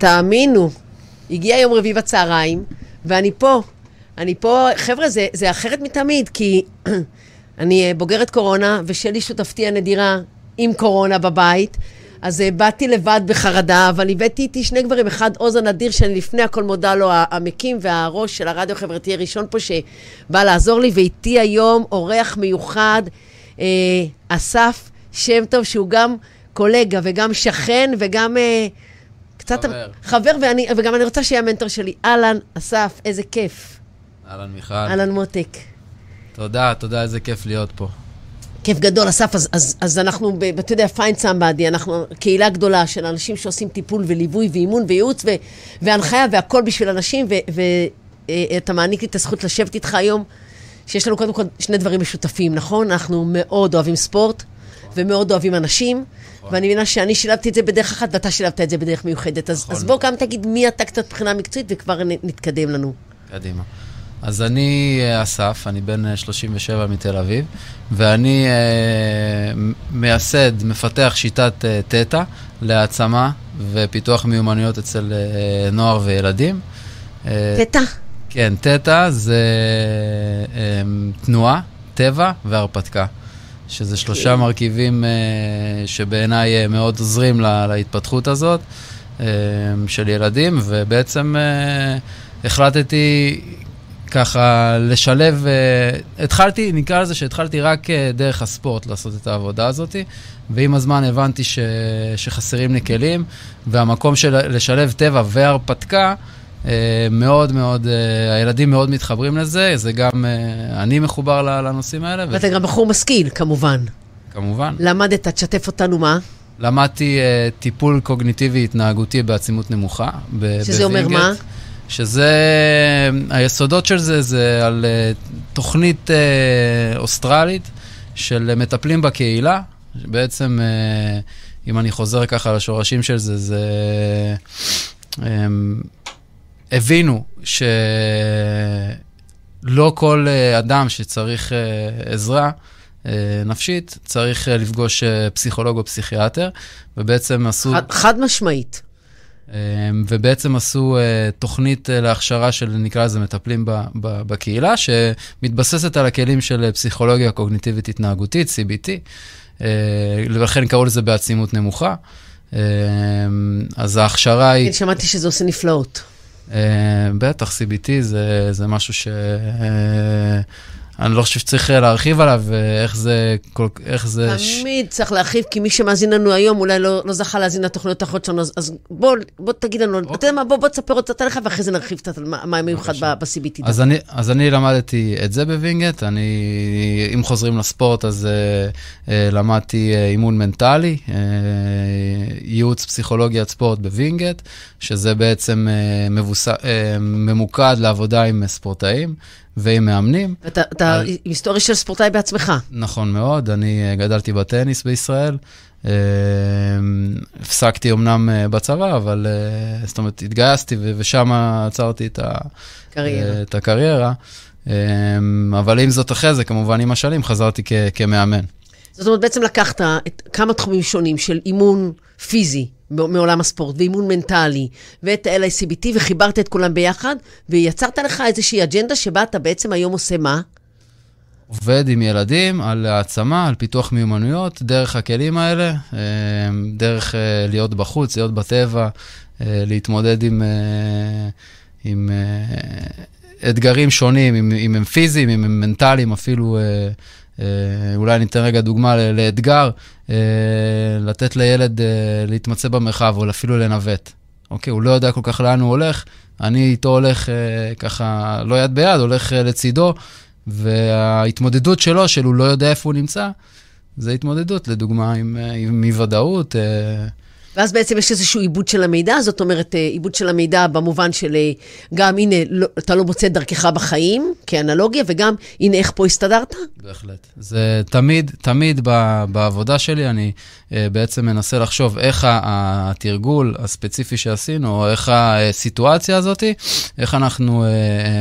תאמינו, הגיע יום רביעי בצהריים, ואני פה. אני פה, חבר'ה, זה, זה אחרת מתמיד, כי אני אה, בוגרת קורונה, ושלי שותפתי הנדירה עם קורונה בבית. אז uh, באתי לבד בחרדה, אבל הבאתי איתי שני גברים, אחד עוז הנדיר, שאני לפני הכל מודה לו, המקים והראש של הרדיו החברתי הראשון פה, שבא לעזור לי, ואיתי היום אורח מיוחד, uh, אסף שם טוב, שהוא גם קולגה וגם שכן וגם... Uh, קצת... חבר. חבר, ואני, וגם אני רוצה שיהיה המנטור שלי. אהלן, אסף, איזה כיף. אהלן, מיכל. אהלן, מותק. תודה, תודה, איזה כיף להיות פה. כיף גדול, אסף, אז, אז, אז אנחנו, אתה יודע, פיין סמבדי, אנחנו קהילה גדולה של אנשים שעושים טיפול וליווי ואימון וייעוץ ו, והנחיה והכל בשביל אנשים, ואתה מעניק לי את הזכות לשבת איתך היום, שיש לנו קודם כל שני דברים משותפים, נכון? אנחנו מאוד אוהבים ספורט ומאוד אוהבים אנשים, נכון. ואני מבינה שאני שילבתי את זה בדרך אחת ואתה שילבת את זה בדרך מיוחדת. אז, נכון. אז בוא גם תגיד מי אתה קצת מבחינה מקצועית וכבר נתקדם לנו. קדימה. אז אני אה, אסף, אני בן 37 אה, מתל אביב, ואני אה, מייסד, מפתח שיטת אה, תטא להעצמה ופיתוח מיומנויות אצל אה, נוער וילדים. תטא? אה, כן, תטא זה אה, תנועה, טבע והרפתקה. שזה שלושה. מרכיבים uh, שבעיניי uh, מאוד עוזרים לה, להתפתחות הזאת uh, של ילדים, ובעצם החלטתי ככה לשלב, התחלתי, נקרא לזה שהתחלתי רק דרך הספורט לעשות את העבודה הזאת, ועם הזמן הבנתי ש, שחסרים לי כלים, והמקום של לשלב טבע והרפתקה, אה, מאוד מאוד, אה, הילדים מאוד מתחברים לזה, זה גם, אה, אני מחובר לנושאים האלה. ואתה גם בחור משכיל, כמובן. כמובן. למדת, תשתף אותנו מה? למדתי טיפול קוגניטיבי התנהגותי בעצימות נמוכה. שזה אומר מה? שזה, היסודות של זה זה על תוכנית אוסטרלית של מטפלים בקהילה, בעצם, אם אני חוזר ככה לשורשים של זה, זה... הבינו שלא כל אה, אדם שצריך אה, עזרה אה, נפשית צריך לפגוש פסיכולוג או פסיכיאטר, ובעצם עשו... חד, חד משמעית. ובעצם עשו תוכנית להכשרה של, נקרא לזה, מטפלים בקהילה, שמתבססת על הכלים של פסיכולוגיה קוגניטיבית התנהגותית, CBT, ולכן קראו לזה בעצימות נמוכה. אז ההכשרה היא... כן, שמעתי שזה עושה נפלאות. Uh, בטח, CBT זה, זה משהו ש... Uh, אני לא חושב שצריך להרחיב עליו, איך זה... איך זה תמיד ש... צריך להרחיב, כי מי שמאזין לנו היום אולי לא, לא זכה להאזין לתוכניות האחרות שלנו, אז, אז בוא, בוא תגיד לנו, אוקיי. אתה יודע מה, בוא, בוא תספר עוד קצת עליך, ואחרי זה נרחיב קצת על מה, מה מיוחד ב-CBT. אז אני, אז אני למדתי את זה בווינגייט, אני, אם חוזרים לספורט, אז uh, uh, למדתי uh, אימון מנטלי, uh, ייעוץ פסיכולוגיית ספורט בווינגייט, שזה בעצם uh, מבוס... uh, ממוקד לעבודה עם ספורטאים. ועם מאמנים. אתה, אתה על... היסטוריה של ספורטאי בעצמך. נכון מאוד, אני אה, גדלתי בטניס בישראל. אה, הפסקתי אמנם אה, בצבא, אבל זאת אומרת, התגייסתי ושם עצרתי את, קריירה. את הקריירה. אבל עם זאת אחרי זה, כמובן עם השנים, חזרתי כ- כמאמן. זאת אומרת, בעצם לקחת את כמה תחומים שונים של אימון פיזי, מעולם הספורט, ואימון מנטלי, ואת ה-LICBT, וחיברת את כולם ביחד, ויצרת לך איזושהי אג'נדה שבה אתה בעצם היום עושה מה? עובד עם ילדים על העצמה, על פיתוח מיומנויות, דרך הכלים האלה, אה, דרך אה, להיות בחוץ, להיות בטבע, אה, להתמודד עם, עם אתגרים שונים, אם, הם פיזיים, אם הם מנטליים, אפילו אולי אני אתן רגע דוגמה לאתגר, אה, לתת לילד אה, להתמצא במרחב, או אפילו לנווט. אוקיי, הוא לא יודע כל כך לאן הוא הולך, אני איתו הולך ככה, לא יד ביד, הולך לצידו, וההתמודדות שלו, של הוא לא יודע איפה הוא נמצא, זה התמודדות, לדוגמה, עם, עם אי-ודאות. ואז בעצם יש איזשהו עיבוד של המידע, זאת אומרת, אה, עיבוד של המידע במובן של אה, גם, הנה, לא, אתה לא מוצא את דרכך בחיים, כאנלוגיה, וגם, הנה, איך פה הסתדרת? בהחלט. זה תמיד, תמיד ב, בעבודה שלי, אני uh, בעצם מנסה לחשוב איך התרגול הספציפי שעשינו, או איך הסיטואציה הזאת, איך אנחנו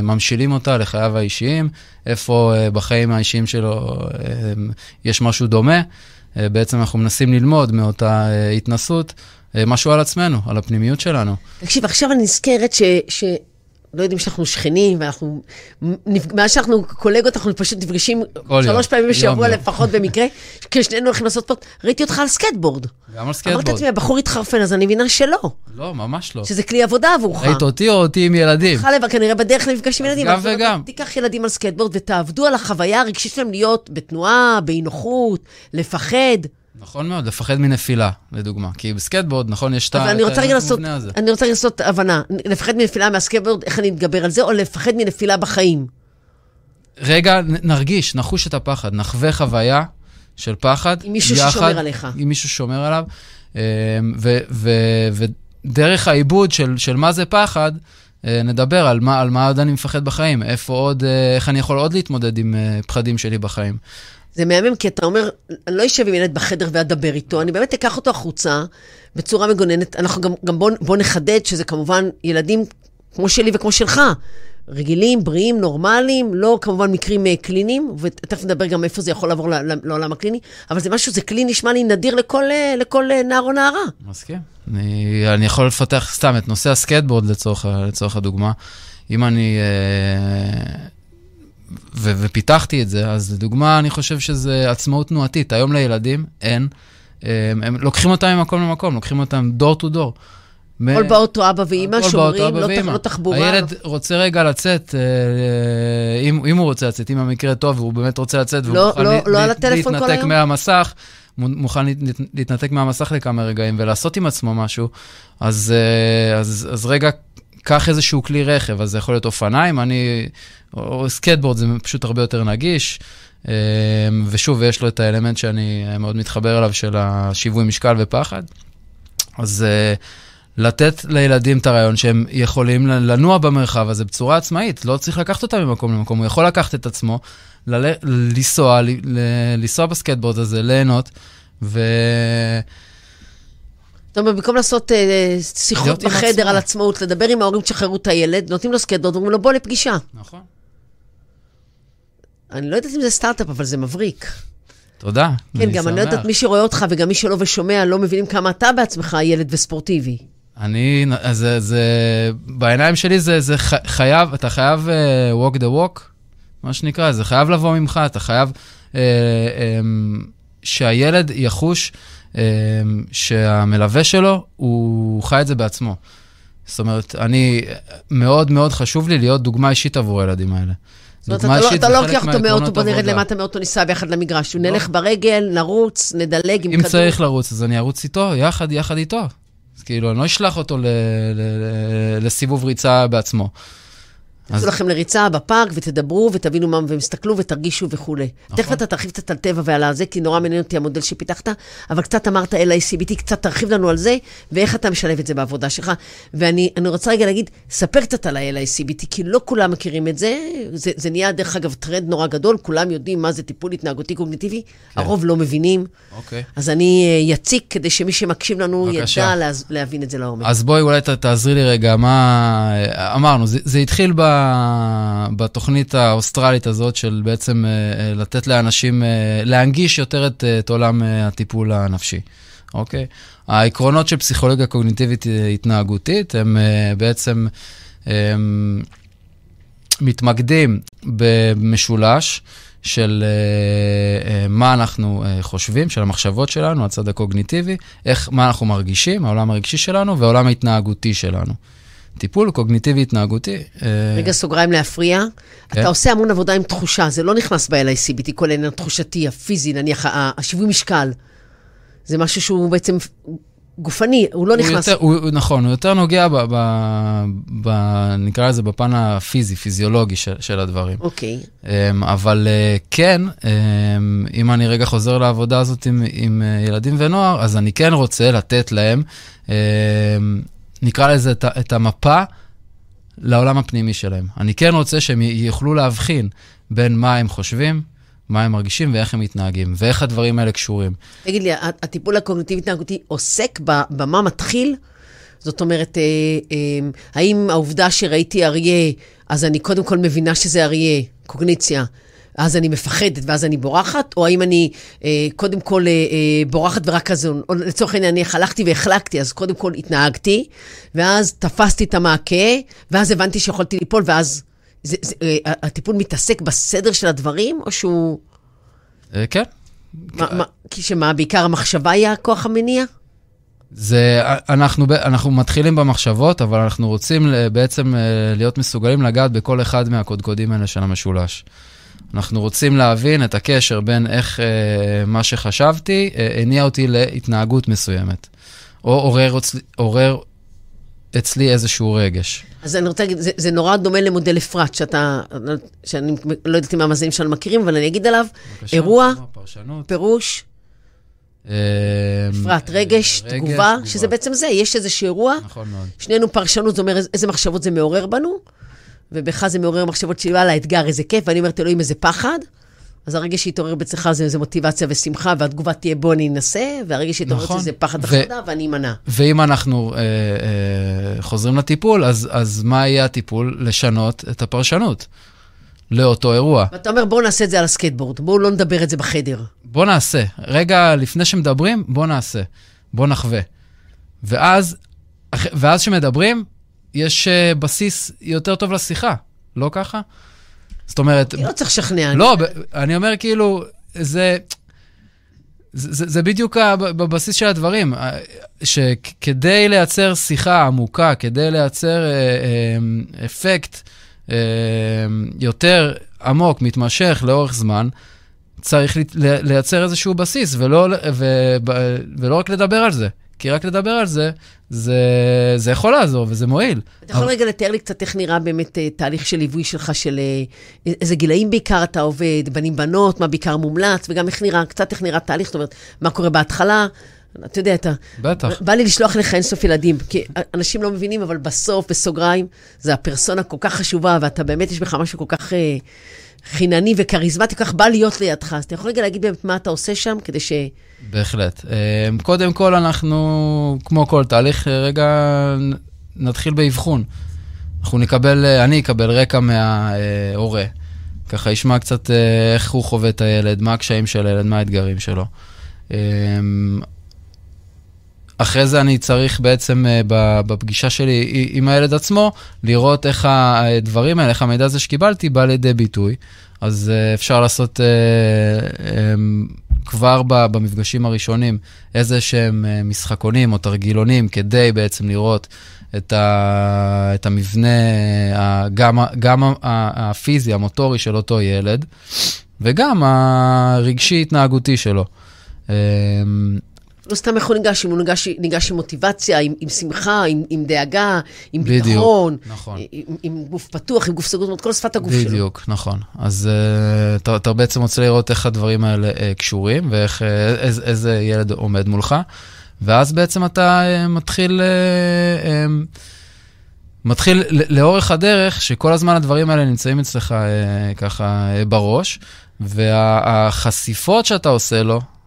ממשילים אותה לחייו האישיים, איפה בחיים האישיים שלו יש משהו דומה. בעצם אנחנו מנסים ללמוד מאותה התנסות, אה, משהו על עצמנו, על הפנימיות שלנו. תקשיב, עכשיו אני נזכרת ש... ש... לא יודעים שאנחנו שכנים, ואנחנו, מאז שאנחנו קולגות, אנחנו פשוט נפגשים שלוש יום, פעמים בשבוע לפחות במקרה, כששנינו הולכים לעשות ספורט. ראיתי אותך על סקייטבורד. גם על סקייטבורד. אמרתי לעצמי, הבחור התחרפן, אז אני מבינה שלא. לא, ממש לא. שזה כלי עבודה עבורך. ראית אותי או אותי עם ילדים? לבד, כנראה בדרך למפגש עם ילדים. גם וגם. תיקח ילדים על סקייטבורד ותעבדו על החוויה הרגשית שלהם להיות בתנועה, באי נוחות, לפחד. נכון מאוד, לפחד מנפילה, לדוגמה. כי בסקייטבורד, נכון, יש את המבנה הזה. אני רוצה לעשות הבנה, לפחד מנפילה מהסקטבורד, איך אני אתגבר על זה, או לפחד מנפילה בחיים? רגע, נרגיש, נחוש את הפחד, נחווה חוויה של פחד. עם מישהו יחד, ששומר עליך. עם מישהו ששומר עליו. אמ, ודרך העיבוד של, של מה זה פחד, אה, נדבר על מה, על מה עוד אני מפחד בחיים, איפה עוד, אה, איך אני יכול עוד להתמודד עם אה, פחדים שלי בחיים. זה מהמם, כי אתה אומר, אני לא אשב עם ילד בחדר ואדבר איתו, אני באמת אקח אותו החוצה בצורה מגוננת. אנחנו גם, גם בואו בוא נחדד שזה כמובן ילדים כמו שלי וכמו שלך. רגילים, בריאים, נורמליים, לא כמובן מקרים uh, קליניים, ותכף נדבר גם איפה זה יכול לעבור לעולם הקליני, אבל זה משהו, זה כלי נשמע לי נדיר לכל, uh, לכל uh, נער או נערה. מסכים. אני, אני יכול לפתח סתם את נושא הסקטבורד לצורך, לצורך הדוגמה. אם אני... Uh, ו- ופיתחתי את זה, אז לדוגמה, אני חושב שזה עצמאות תנועתית. היום לילדים אין, הם, הם לוקחים אותם ממקום למקום, לוקחים אותם door to door. כל באוטו אבא ואימא שומרים, לא, לא תחבורה. הילד רוצה רגע לצאת, אה, אה, אם, אם הוא רוצה לצאת, אם המקרה טוב והוא באמת רוצה לצאת, והוא לא, מוכן לא, לא להתנתק מהמסך, מוכן להתנתק מהמסך לכמה רגעים ולעשות עם עצמו משהו, אז, אה, אז, אז רגע, קח איזשהו כלי רכב, אז זה יכול להיות אופניים, אני... או סקייטבורד זה פשוט הרבה יותר נגיש. אמ, ושוב, יש לו את האלמנט שאני מאוד מתחבר אליו, של השיווי משקל ופחד. אז אה, לתת לילדים את הרעיון שהם יכולים לנוע במרחב הזה בצורה עצמאית, לא צריך לקחת אותם ממקום למקום, הוא יכול לקחת את עצמו, לנסוע, לנסוע בסקייטבורד הזה, ליהנות, ו... זאת אומרת, במקום לעשות אה, שיחות בחדר על עצמאות, לדבר עם ההורים, תשחררו את הילד, נותנים לו סקייטבורד, אומרים לו, בוא לפגישה. נכון. אני לא יודעת אם זה סטארט-אפ, אבל זה מבריק. תודה, כן, גם אני לא יודעת, מי שרואה אותך וגם מי שלא ושומע, לא מבינים כמה אתה בעצמך ילד וספורטיבי. אני, זה, זה, בעיניים שלי זה, זה חייב, אתה חייב uh, walk the walk, מה שנקרא, זה חייב לבוא ממך, אתה חייב uh, um, שהילד יחוש uh, שהמלווה שלו, הוא חי את זה בעצמו. זאת אומרת, אני, מאוד מאוד חשוב לי להיות דוגמה אישית עבור הילדים האלה. זאת אומרת, אתה לא, לא לוקח אותו מאוטו, בוא נרד למטה מאוטו, ניסע ביחד למגרש. לא. נלך ברגל, נרוץ, נדלג עם כדור. אם צריך לרוץ, אז אני ארוץ איתו, יחד, יחד איתו. אז כאילו, אני לא אשלח אותו לסיבוב ריצה בעצמו. תצאו לכם לריצה בפארק ותדברו ותבינו מה, והם יסתכלו ותרגישו וכולי. נכון. תכף אתה תרחיב קצת על טבע ועל הזה, כי נורא מעניין אותי המודל שפיתחת, אבל קצת אמרת אל ה-CBT, קצת תרחיב לנו על זה, ואיך אתה משלב את זה בעבודה שלך. ואני רוצה רגע להגיד, ספר קצת על ה-LICBT, כי לא כולם מכירים את זה. זה. זה נהיה, דרך אגב, טרנד נורא גדול, כולם יודעים מה זה טיפול התנהגותי קוגניטיבי, כן. הרוב לא מבינים. אוקיי. אז אני אציג אה, כדי שמי שמקשיב לנו בבקשה. ידע לה, להבין את זה לעומק. אז בואי אולי תעזרי לי רגע, מה... אה, אמרנו, זה, זה התחיל ב... בתוכנית האוסטרלית הזאת של בעצם אה, אה, לתת לאנשים, אה, להנגיש יותר את, את עולם הטיפול הנפשי, אוקיי? העקרונות של פסיכולוגיה קוגניטיבית התנהגותית הם בעצם הם מתמקדים במשולש של מה אנחנו חושבים, של המחשבות שלנו, הצד הקוגניטיבי, איך, מה אנחנו מרגישים, העולם הרגשי שלנו והעולם ההתנהגותי שלנו. טיפול קוגניטיבי-התנהגותי. אה, רגע, סוגריים להפריע. כן. אתה עושה המון עבודה עם תחושה, זה לא נכנס ב-LICBT, כל העניין התחושתי, הפיזי, נניח, השיווי משקל. זה משהו שהוא בעצם גופני, הוא לא הוא נכנס... יותר, הוא, נכון, הוא יותר נוגע, ב, ב, ב, נקרא לזה בפן הפיזי, פיזיולוגי של, של הדברים. אוקיי. Um, אבל uh, כן, um, אם אני רגע חוזר לעבודה הזאת עם, עם uh, ילדים ונוער, אז אני כן רוצה לתת להם... נקרא לזה, את, את המפה לעולם הפנימי שלהם. אני כן רוצה שהם יוכלו להבחין בין מה הם חושבים, מה הם מרגישים ואיך הם מתנהגים, ואיך הדברים האלה קשורים. תגיד לי, הטיפול הקוגניטיבי-התנהגותי עוסק במה מתחיל? זאת אומרת, אה, אה, האם העובדה שראיתי אריה, אז אני קודם כל מבינה שזה אריה, קוגניציה, אז אני מפחדת ואז אני בורחת, או האם אני אה, קודם כל אה, אה, בורחת ורק כזה, או לצורך העניין, אני הלכתי והחלקתי, אז קודם כל התנהגתי, ואז תפסתי את המעקה, ואז הבנתי שיכולתי ליפול, ואז זה, זה, אה, הטיפול מתעסק בסדר של הדברים, או שהוא... אה, כן. מה, מה, כי שמה, בעיקר המחשבה היא הכוח המניע? זה, אנחנו, אנחנו מתחילים במחשבות, אבל אנחנו רוצים בעצם אה, להיות מסוגלים לגעת בכל אחד מהקודקודים האלה של המשולש. אנחנו רוצים להבין את הקשר בין איך אה, מה שחשבתי אה, הניע אותי להתנהגות מסוימת, או עורר, עורר אצלי איזשהו רגש. אז אני רוצה להגיד, זה, זה נורא דומה למודל אפרת, שאתה, שאני לא יודעת אם המאזינים שלנו מכירים, אבל אני אגיד עליו, בבקשה, אירוע, פרשנות. פירוש, אה, אפרת, רגש, רגש, תגובה, תגובה, שזה בעצם זה, יש איזשהו אירוע. נכון מאוד. שנינו פרשנות, זאת אומרת, איזה מחשבות זה מעורר בנו, ובך זה מעורר מחשבות שלי, וואלה, אתגר, איזה כיף, ואני אומרת, אלוהים, איזה פחד. אז הרגע שיתעורר בצלך זה, זה מוטיבציה ושמחה, והתגובה תהיה בוא אני אנסה, והרגע שיתעורר נכון. זה פחד וחרדה, ואני אמנע. ואם אנחנו אה, אה, חוזרים לטיפול, אז, אז מה יהיה הטיפול? לשנות את הפרשנות לאותו אירוע. ואתה אומר, בואו נעשה את זה על הסקייטבורד, בואו לא נדבר את זה בחדר. בואו נעשה. רגע לפני שמדברים, בואו נעשה. בואו נחווה. ואז, ואז שמדברים, יש uh, בסיס יותר טוב לשיחה, לא ככה? זאת אומרת... לא צריך לשכנע. לא, אני אומר כאילו, זה... זה, זה בדיוק בבסיס של הדברים, אה, שכדי לייצר שיחה עמוקה, כדי לייצר אה, אה, אפקט אה, יותר עמוק, מתמשך, לאורך זמן, צריך לייצר איזשהו בסיס, ולא, ו, ולא רק לדבר על זה. כי רק לדבר על זה, זה, זה יכול לעזור וזה מועיל. אתה יכול אבל... רגע לתאר לי קצת איך נראה באמת uh, תהליך של ליווי שלך, של uh, איזה גילאים בעיקר אתה עובד, בנים בנות, מה בעיקר מומלץ, וגם איך נראה, קצת איך נראה תהליך, זאת אומרת, מה קורה בהתחלה. אתה יודע, אתה... בטח. בא לי לשלוח לך אינסוף ילדים, כי אנשים לא מבינים, אבל בסוף, בסוגריים, זה הפרסונה כל כך חשובה, ואתה באמת, יש בך משהו כל כך... Uh, חינני וכריזמטי, כל כך בא להיות לידך. אז אתה יכול רגע להגיד באמת מה אתה עושה שם, כדי ש... בהחלט. אמ, קודם כל, אנחנו, כמו כל תהליך, רגע נתחיל באבחון. אנחנו נקבל, אני אקבל רקע מההורה. ככה ישמע קצת אה, איך הוא חווה את הילד, מה הקשיים של הילד, מה האתגרים שלו. אמ, אחרי זה אני צריך בעצם אה, בפגישה שלי עם הילד עצמו, לראות איך הדברים האלה, איך המידע הזה שקיבלתי בא לידי ביטוי. אז אה, אפשר לעשות אה, אמ, כבר במפגשים הראשונים איזה שהם משחקונים או תרגילונים, כדי בעצם לראות את, ה, את המבנה, גם, גם הפיזי, המוטורי של אותו ילד, וגם הרגשי-התנהגותי שלו. לא סתם איך הוא ניגש, אם הוא ניגש, ניגש עם מוטיבציה, עם, עם שמחה, עם, עם דאגה, עם בדיוק, ביטחון, נכון. עם, עם גוף פתוח, עם גוף סגור, זאת אומרת, כל שפת הגוף בדיוק, שלו. בדיוק, נכון. אז uh, אתה, אתה בעצם רוצה לראות איך הדברים האלה uh, קשורים, ואיך, uh, איזה, איזה ילד עומד מולך, ואז בעצם אתה uh, מתחיל... Uh, um, מתחיל לאורך הדרך, שכל הזמן הדברים האלה נמצאים אצלך אה, ככה אה, בראש, והחשיפות שאתה עושה לו, אה,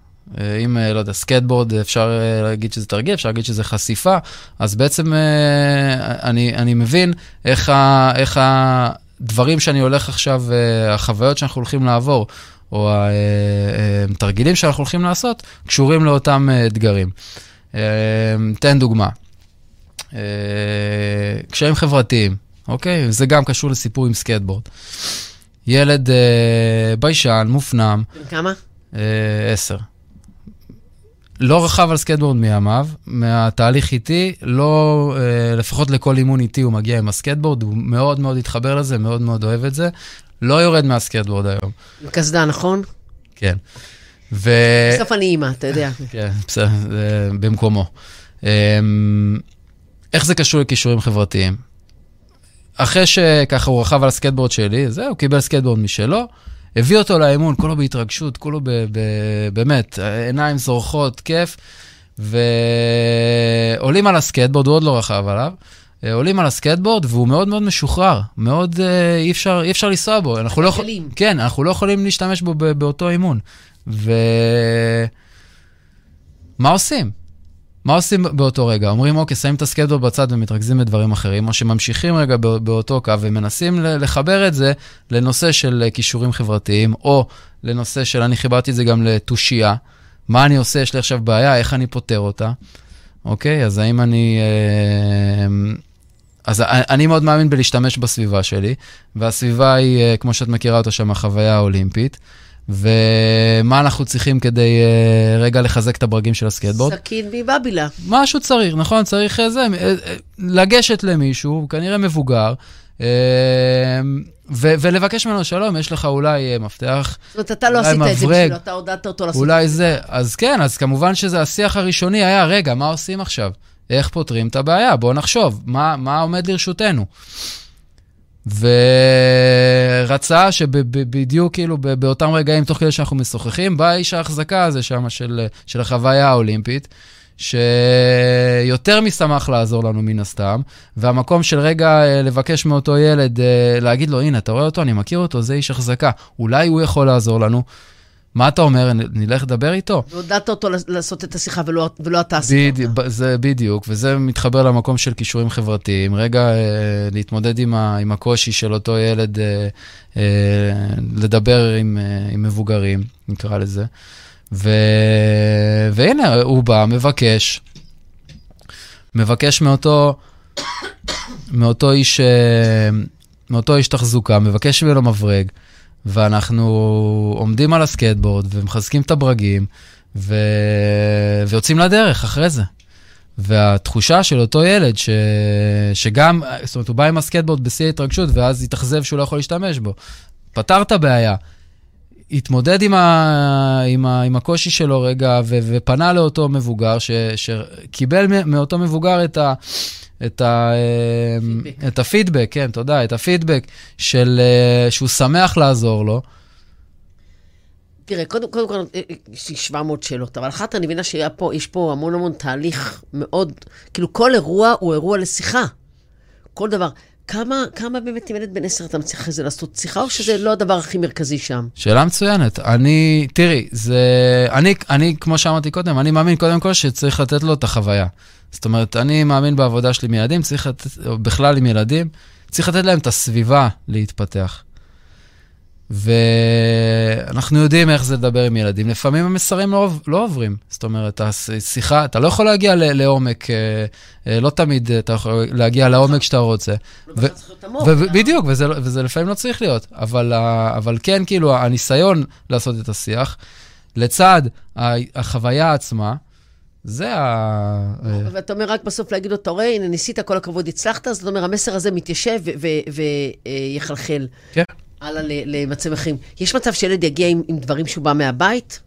אם, אה, לא יודע, סקטבורד, אפשר אה, להגיד שזה תרגיל, אפשר להגיד שזה חשיפה, אז בעצם אני, אני מבין איך, ה, איך הדברים שאני הולך עכשיו, החוויות שאנחנו הולכים לעבור, או התרגילים שאנחנו הולכים לעשות, קשורים לאותם אתגרים. תן דוגמה. קשיים חברתיים, אוקיי? זה גם קשור לסיפור עם סקטבורד. ילד ביישן, מופנם. כמה? עשר. לא רכב על סקטבורד מימיו, מהתהליך איתי, לא, אה, לפחות לכל אימון איתי הוא מגיע עם הסקטבורד, הוא מאוד מאוד התחבר לזה, מאוד מאוד אוהב את זה. לא יורד מהסקטבורד היום. קסדה, נכון? כן. ו... בסוף אני אימא, אתה יודע. כן, בסדר, במקומו. אמ, איך זה קשור לכישורים חברתיים? אחרי שככה הוא רכב על הסקטבורד שלי, זהו, קיבל סקטבורד משלו. הביא אותו לאימון, כולו בהתרגשות, כולו ב, ב, באמת, עיניים זורחות, כיף. ועולים על הסקטבורד, הוא עוד לא רכב עליו, עולים על הסקטבורד והוא מאוד מאוד משוחרר, מאוד אה, אי אפשר, אי אפשר לנסוע בו. אנחנו לא, יכול... כן, אנחנו לא יכולים להשתמש בו באותו אימון. ומה עושים? מה עושים באותו רגע? אומרים, אוקיי, שמים את הסקייטבורד בצד ומתרכזים בדברים אחרים, או שממשיכים רגע באותו קו ומנסים לחבר את זה לנושא של כישורים חברתיים, או לנושא של, אני חיברתי את זה גם לתושייה. מה אני עושה? יש לי עכשיו בעיה, איך אני פותר אותה? אוקיי, אז האם אני... אה, אז אני מאוד מאמין בלהשתמש בסביבה שלי, והסביבה היא, אה, כמו שאת מכירה אותה שם, החוויה האולימפית. ומה אנחנו צריכים כדי uh, רגע לחזק את הברגים של הסקייטבורד? סכין מבבילה. משהו צריך, נכון? צריך uh, זה, uh, לגשת למישהו, כנראה מבוגר, uh, ו- ולבקש ממנו, שלום, יש לך אולי מפתח, זאת אומרת, אתה לא עשית מברג, את זה בשבילו, אתה הודעת אותו לעשות את זה. אולי זה. אז כן, אז כמובן שזה השיח הראשוני היה, רגע, מה עושים עכשיו? איך פותרים את הבעיה? בואו נחשוב, מה, מה עומד לרשותנו? ורצה שבדיוק כאילו באותם רגעים, תוך כדי שאנחנו משוחחים, בא איש ההחזקה הזה שם של, של החוויה האולימפית, שיותר משמח לעזור לנו מן הסתם, והמקום של רגע אה, לבקש מאותו ילד, אה, להגיד לו, הנה, אתה רואה אותו, אני מכיר אותו, זה איש החזקה, אולי הוא יכול לעזור לנו. מה אתה אומר, נלך לדבר איתו? ועודדת אותו לעשות את השיחה ולא, ולא אתה עשית אותה. זה בדיוק, וזה מתחבר למקום של כישורים חברתיים. רגע, אה, להתמודד עם, ה, עם הקושי של אותו ילד, אה, אה, לדבר עם, אה, עם מבוגרים, נקרא לזה. ו, והנה, הוא בא, מבקש, מבקש מאותו, מאותו איש, אה, מאותו איש תחזוקה, מבקש ממנו מברג. ואנחנו עומדים על הסקייטבורד ומחזקים את הברגים, ו... ויוצאים לדרך אחרי זה. והתחושה של אותו ילד, ש... שגם, זאת אומרת, הוא בא עם הסקייטבורד בשיא ההתרגשות, ואז התאכזב שהוא לא יכול להשתמש בו. פתר את הבעיה, התמודד עם, ה... עם, ה... עם הקושי שלו רגע, ו... ופנה לאותו מבוגר, ש... שקיבל מאותו מבוגר את ה... את, ה, פידבק. את הפידבק, כן, תודה, את הפידבק של, אה, שהוא שמח לעזור לו. תראה, קודם, קודם כל, אה, יש לי 700 שאלות, אבל אחת אני מבינה שיש פה המון המון תהליך מאוד, כאילו כל אירוע הוא אירוע לשיחה. כל דבר. כמה, כמה באמת עם ילד בן עשר אתה מצליח אחרי זה לעשות שיחה, או שזה לא הדבר הכי מרכזי שם? שאלה מצוינת. אני, תראי, זה... אני, אני, כמו שאמרתי קודם, אני מאמין קודם כל שצריך לתת לו את החוויה. זאת אומרת, אני מאמין בעבודה שלי עם ילדים, צריך לתת, בכלל עם ילדים, צריך לתת להם את הסביבה להתפתח. ואנחנו יודעים איך זה לדבר עם ילדים. לפעמים המסרים לא, לא עוברים. זאת אומרת, השיחה, אתה לא יכול להגיע ל, לעומק, אה, אה, לא תמיד אתה יכול להגיע לעומק שאתה רוצה. לא בדיוק, וזה, וזה לפעמים לא צריך להיות. אבל, אבל כן, כאילו, הניסיון לעשות את השיח, לצד החוויה עצמה, זה ה... ואתה אומר רק בסוף להגיד לו, אתה רואה, הנה, ניסית, כל הכבוד, הצלחת, זאת אומרת, המסר הזה מתיישב ויחלחל. כן. הלאה למצבים אחרים. יש מצב שילד יגיע עם, עם דברים שהוא בא מהבית,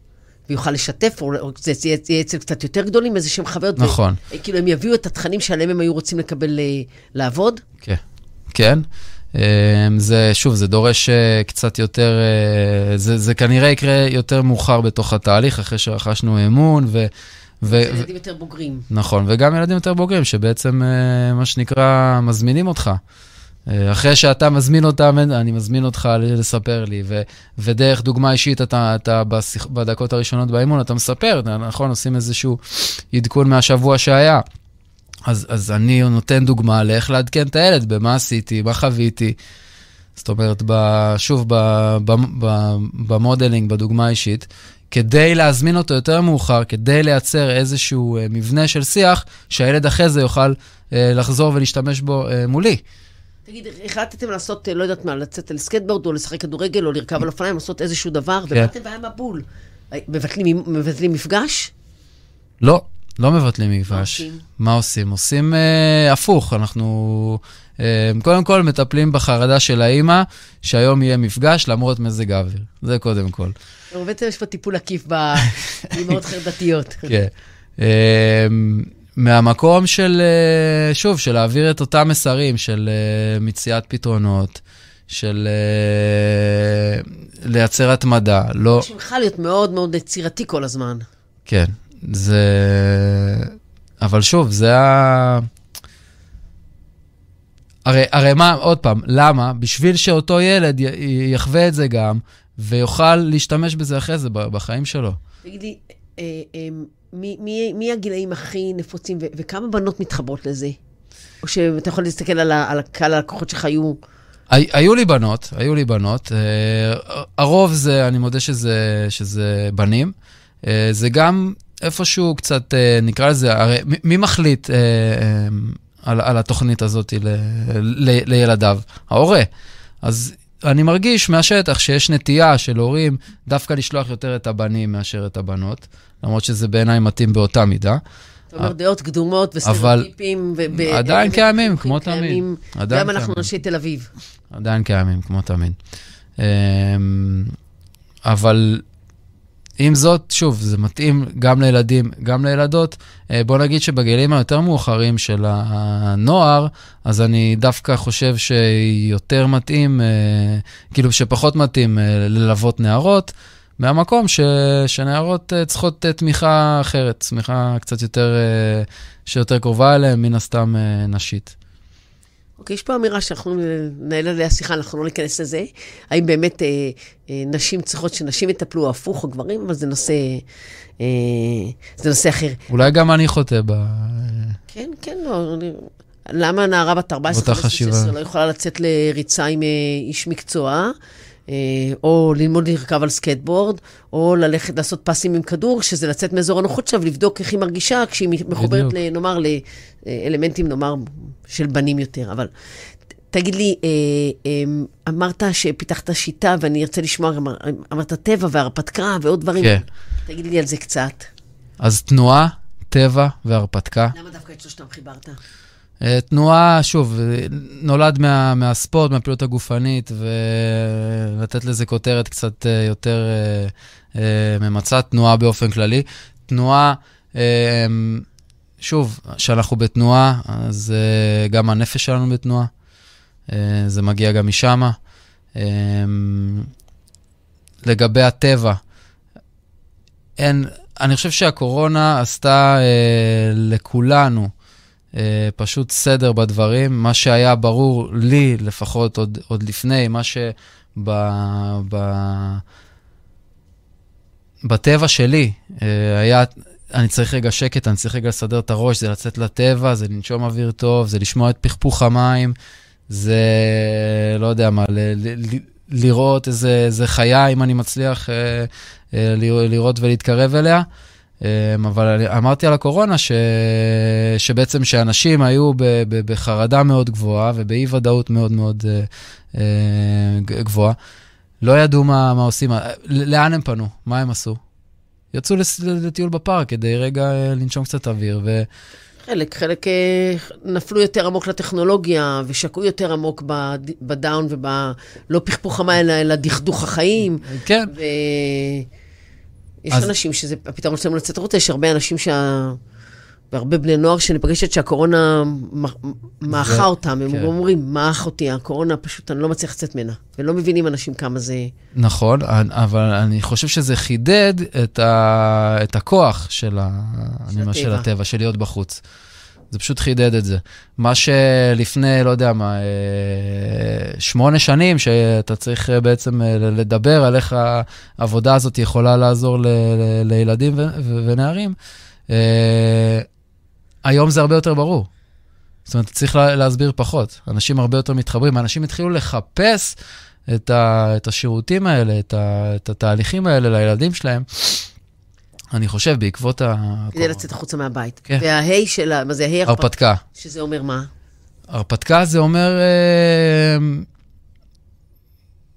ויוכל לשתף, או, או זה יהיה אצל קצת יותר גדולים, איזה שהם חוויות. נכון. ו, כאילו, הם יביאו את התכנים שעליהם הם היו רוצים לקבל, אה, לעבוד? כן. כן. אה, זה, שוב, זה דורש אה, קצת יותר, זה, זה כנראה יקרה יותר מאוחר בתוך התהליך, אחרי שרכשנו אמון, ו... ו... ילדים יותר בוגרים. נכון, וגם ילדים יותר בוגרים, שבעצם, מה שנקרא, מזמינים אותך. אה, אחרי שאתה מזמין אותם, אני מזמין אותך לספר לי, ו, ודרך דוגמה אישית, אתה, אתה בשיח, בדקות הראשונות באימון, אתה מספר, נכון, עושים איזשהו עדכון מהשבוע שהיה. אז, אז אני נותן דוגמה לאיך לעדכן את הילד, במה עשיתי, מה חוויתי. זאת אומרת, ב, שוב, ב, ב, ב, ב modeling, בדוגמה האישית, כדי להזמין אותו יותר מאוחר, כדי לייצר איזשהו אה, מבנה של שיח, שהילד אחרי זה יוכל אה, לחזור ולהשתמש בו מולי. תגיד, החלטתם לעשות, לא יודעת מה, לצאת על סקטבורד, או לשחק כדורגל, או לרכב על אופניים, לעשות איזשהו דבר, כן. ובאתם בעיה מבול. מבטלים, מבטלים מפגש? לא, לא מבטלים מפגש. מה עושים? מה עושים? עושים אה, הפוך, אנחנו אה, קודם כל מטפלים בחרדה של האימא, שהיום יהיה מפגש למרות מזג האוויר. זה קודם כל. בעצם יש פה טיפול עקיף באימהות חרדתיות. כן. אה, מהמקום של, אה, שוב, של להעביר את אותם מסרים של אה, מציאת פתרונות, של אה, לייצר התמדה. לא... ממך להיות מאוד מאוד יצירתי כל הזמן. כן, זה... אבל שוב, זה ה... הרי, הרי מה, עוד פעם, למה? בשביל שאותו ילד י- יחווה את זה גם, ויוכל להשתמש בזה אחרי זה בחיים שלו. תגידי, אה, אה, מי, מי, מי הגילאים הכי נפוצים, ו- וכמה בנות מתחברות לזה? או שאתה יכול להסתכל על, ה- על הקהל הלקוחות שלך היו... הי- היו לי בנות, היו לי בנות. אה, הרוב זה, אני מודה שזה, שזה בנים. זה גם איפשהו קצת, נקרא לזה, הרי מי- מחליט על, על התוכנית הזאת ל, ל, לילדיו? ההורה. אז אני מרגיש מהשטח שיש נטייה של הורים דווקא לשלוח יותר את הבנים מאשר את הבנות, למרות שזה בעיניי מתאים באותה מידה. אתה אומר דעות קדומות וסטריאוטיפים. עדיין קיימים, כמו תמיד. גם אנחנו. אנשי תל אביב. עדיין קיימים, כמו תמיד. אמ, אבל עם זאת, שוב, זה מתאים גם לילדים, גם לילדות. אה, בוא נגיד שבגילים היותר מאוחרים של הנוער, אז אני דווקא חושב שיותר מתאים, אה, כאילו שפחות מתאים אה, ללוות נערות, מהמקום ש, שנערות צריכות תמיכה אחרת, תמיכה קצת יותר, שיותר קרובה אליהן, מן הסתם נשית. אוקיי, יש פה אמירה שאנחנו ננהל עליה שיחה, אנחנו לא ניכנס לזה. האם באמת אה, אה, נשים צריכות שנשים יטפלו הפוך או גברים, אבל זה נושא, אה, זה נושא אחר. אולי גם אני חוטא ב... כן, כן, לא. אני... למה נערה בת 14, באותה 15, חשיבה. 16 לא יכולה לצאת לריצה עם אה, איש מקצוע, או ללמוד לרכב על סקטבורד, או ללכת לעשות פסים עם כדור, שזה לצאת מאזור הנוחות שלה ולבדוק איך היא מרגישה כשהיא מחוברת. ל- נאמר, לאלמנטים, נאמר, של בנים יותר. אבל תגיד לי, אה, אה, אמרת שפיתחת שיטה, ואני ארצה לשמוע, אמר- אמרת טבע והרפתקה ועוד דברים. כן. תגיד לי על זה קצת. אז תנועה, טבע והרפתקה. למה דווקא את שלושתם חיברת? אה, תנועה, שוב, אה, נולד מה, מהספורט, מהפעילות הגופנית, ולתת לזה כותרת קצת אה, יותר ממצה, תנועה באופן כללי. תנועה, שוב, כשאנחנו בתנועה, אז גם הנפש שלנו בתנועה. זה מגיע גם משם. לגבי הטבע, אין, אני חושב שהקורונה עשתה לכולנו פשוט סדר בדברים. מה שהיה ברור לי, לפחות עוד, עוד לפני, מה שב... ב, בטבע שלי אה, היה, אני צריך רגע שקט, אני צריך רגע לסדר את הראש, זה לצאת לטבע, זה לנשום אוויר טוב, זה לשמוע את פכפוך המים, זה, לא יודע מה, ל, ל, לראות איזה, איזה חיה, אם אני מצליח אה, אה, לראות- ולהתקרב אליה. אה, אבל אמרתי על הקורונה ש... שבעצם שאנשים היו ב... ב... בחרדה מאוד גבוהה ובאי-ודאות מאוד מאוד אה, אה, גבוהה. לא ידעו מה, מה עושים, ל- לאן הם פנו, מה הם עשו. יצאו. לטיול בפארק כדי רגע אה, לנשום קצת אוויר, ו... חלק, חלק אה, נפלו יותר עמוק לטכנולוגיה ושקעו יותר עמוק בד- בדאון ובלא פכפוך המים, אלא דכדוך החיים. כן, ויש אז- אנשים שזה הפתרון שלהם לצאת החוצה, יש הרבה אנשים שה... והרבה בני נוער שאני פגשת שהקורונה מ- מאכה זה- אותם, הם כן. אומרים, מאך אותי, הקורונה פשוט, אני לא מצליח לצאת ממנה. ולא מבינים אנשים כמה זה... נכון, אבל אני חושב שזה חידד את, ה... את הכוח של, ה... של הטבע. הטבע, של להיות בחוץ. זה פשוט חידד את זה. מה שלפני, לא יודע מה, אה, שמונה שנים, שאתה צריך אה, בעצם אה, לדבר על איך העבודה הזאת יכולה לעזור ל... ל... לילדים ו... ו... ונערים, היום זה הרבה יותר ברור. זאת אומרת, צריך לה- להסביר פחות. אנשים הרבה יותר מתחברים, אנשים התחילו לחפש את, ה, את השירותים האלה, את, ה, את התהליכים האלה לילדים שלהם. אני חושב, בעקבות ה... כדי לצאת החוצה מהבית. כן. וההיי של ה... מה זה ההיי הרפתקה? שזה אומר מה? הרפתקה זה אומר... אה,